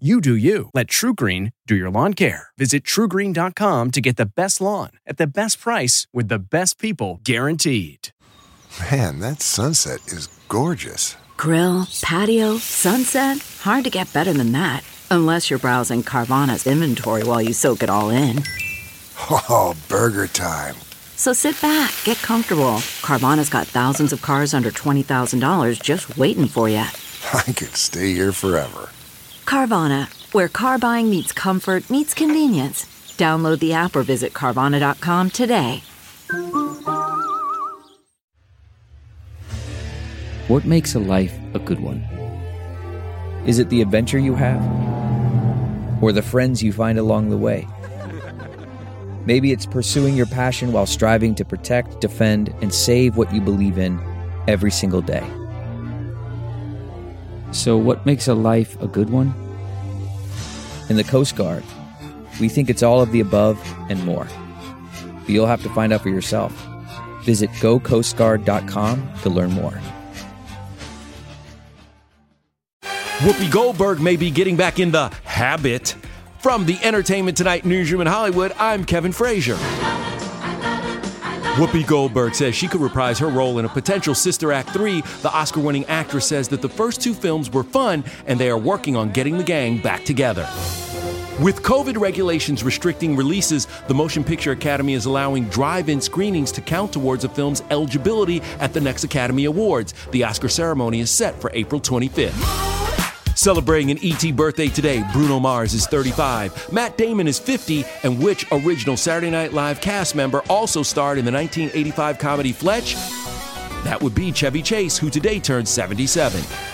You do you. Let TruGreen do your lawn care. Visit trugreen.com to get the best lawn at the best price with the best people guaranteed. Man, that sunset is gorgeous. Grill, patio, sunset. Hard to get better than that. Unless you're browsing Carvana's inventory while you soak it all in. Oh, burger time. So sit back, get comfortable. Carvana's got thousands of cars under $20,000 just waiting for you. I could stay here forever. Carvana, where car buying meets comfort, meets convenience. Download the app or visit Carvana.com today. What makes a life a good one? Is it the adventure you have? Or the friends you find along the way? Maybe it's pursuing your passion while striving to protect, defend, and save what you believe in every single day. So, what makes a life a good one? In the Coast Guard, we think it's all of the above and more. But you'll have to find out for yourself. Visit gocoastguard.com to learn more. Whoopi Goldberg may be getting back in the habit. From the Entertainment Tonight newsroom in Hollywood, I'm Kevin Frazier. Whoopi Goldberg says she could reprise her role in a potential Sister Act 3. The Oscar winning actress says that the first two films were fun and they are working on getting the gang back together. With COVID regulations restricting releases, the Motion Picture Academy is allowing drive in screenings to count towards a film's eligibility at the next Academy Awards. The Oscar ceremony is set for April 25th. Celebrating an ET birthday today, Bruno Mars is 35, Matt Damon is 50, and which original Saturday Night Live cast member also starred in the 1985 comedy Fletch? That would be Chevy Chase, who today turns 77.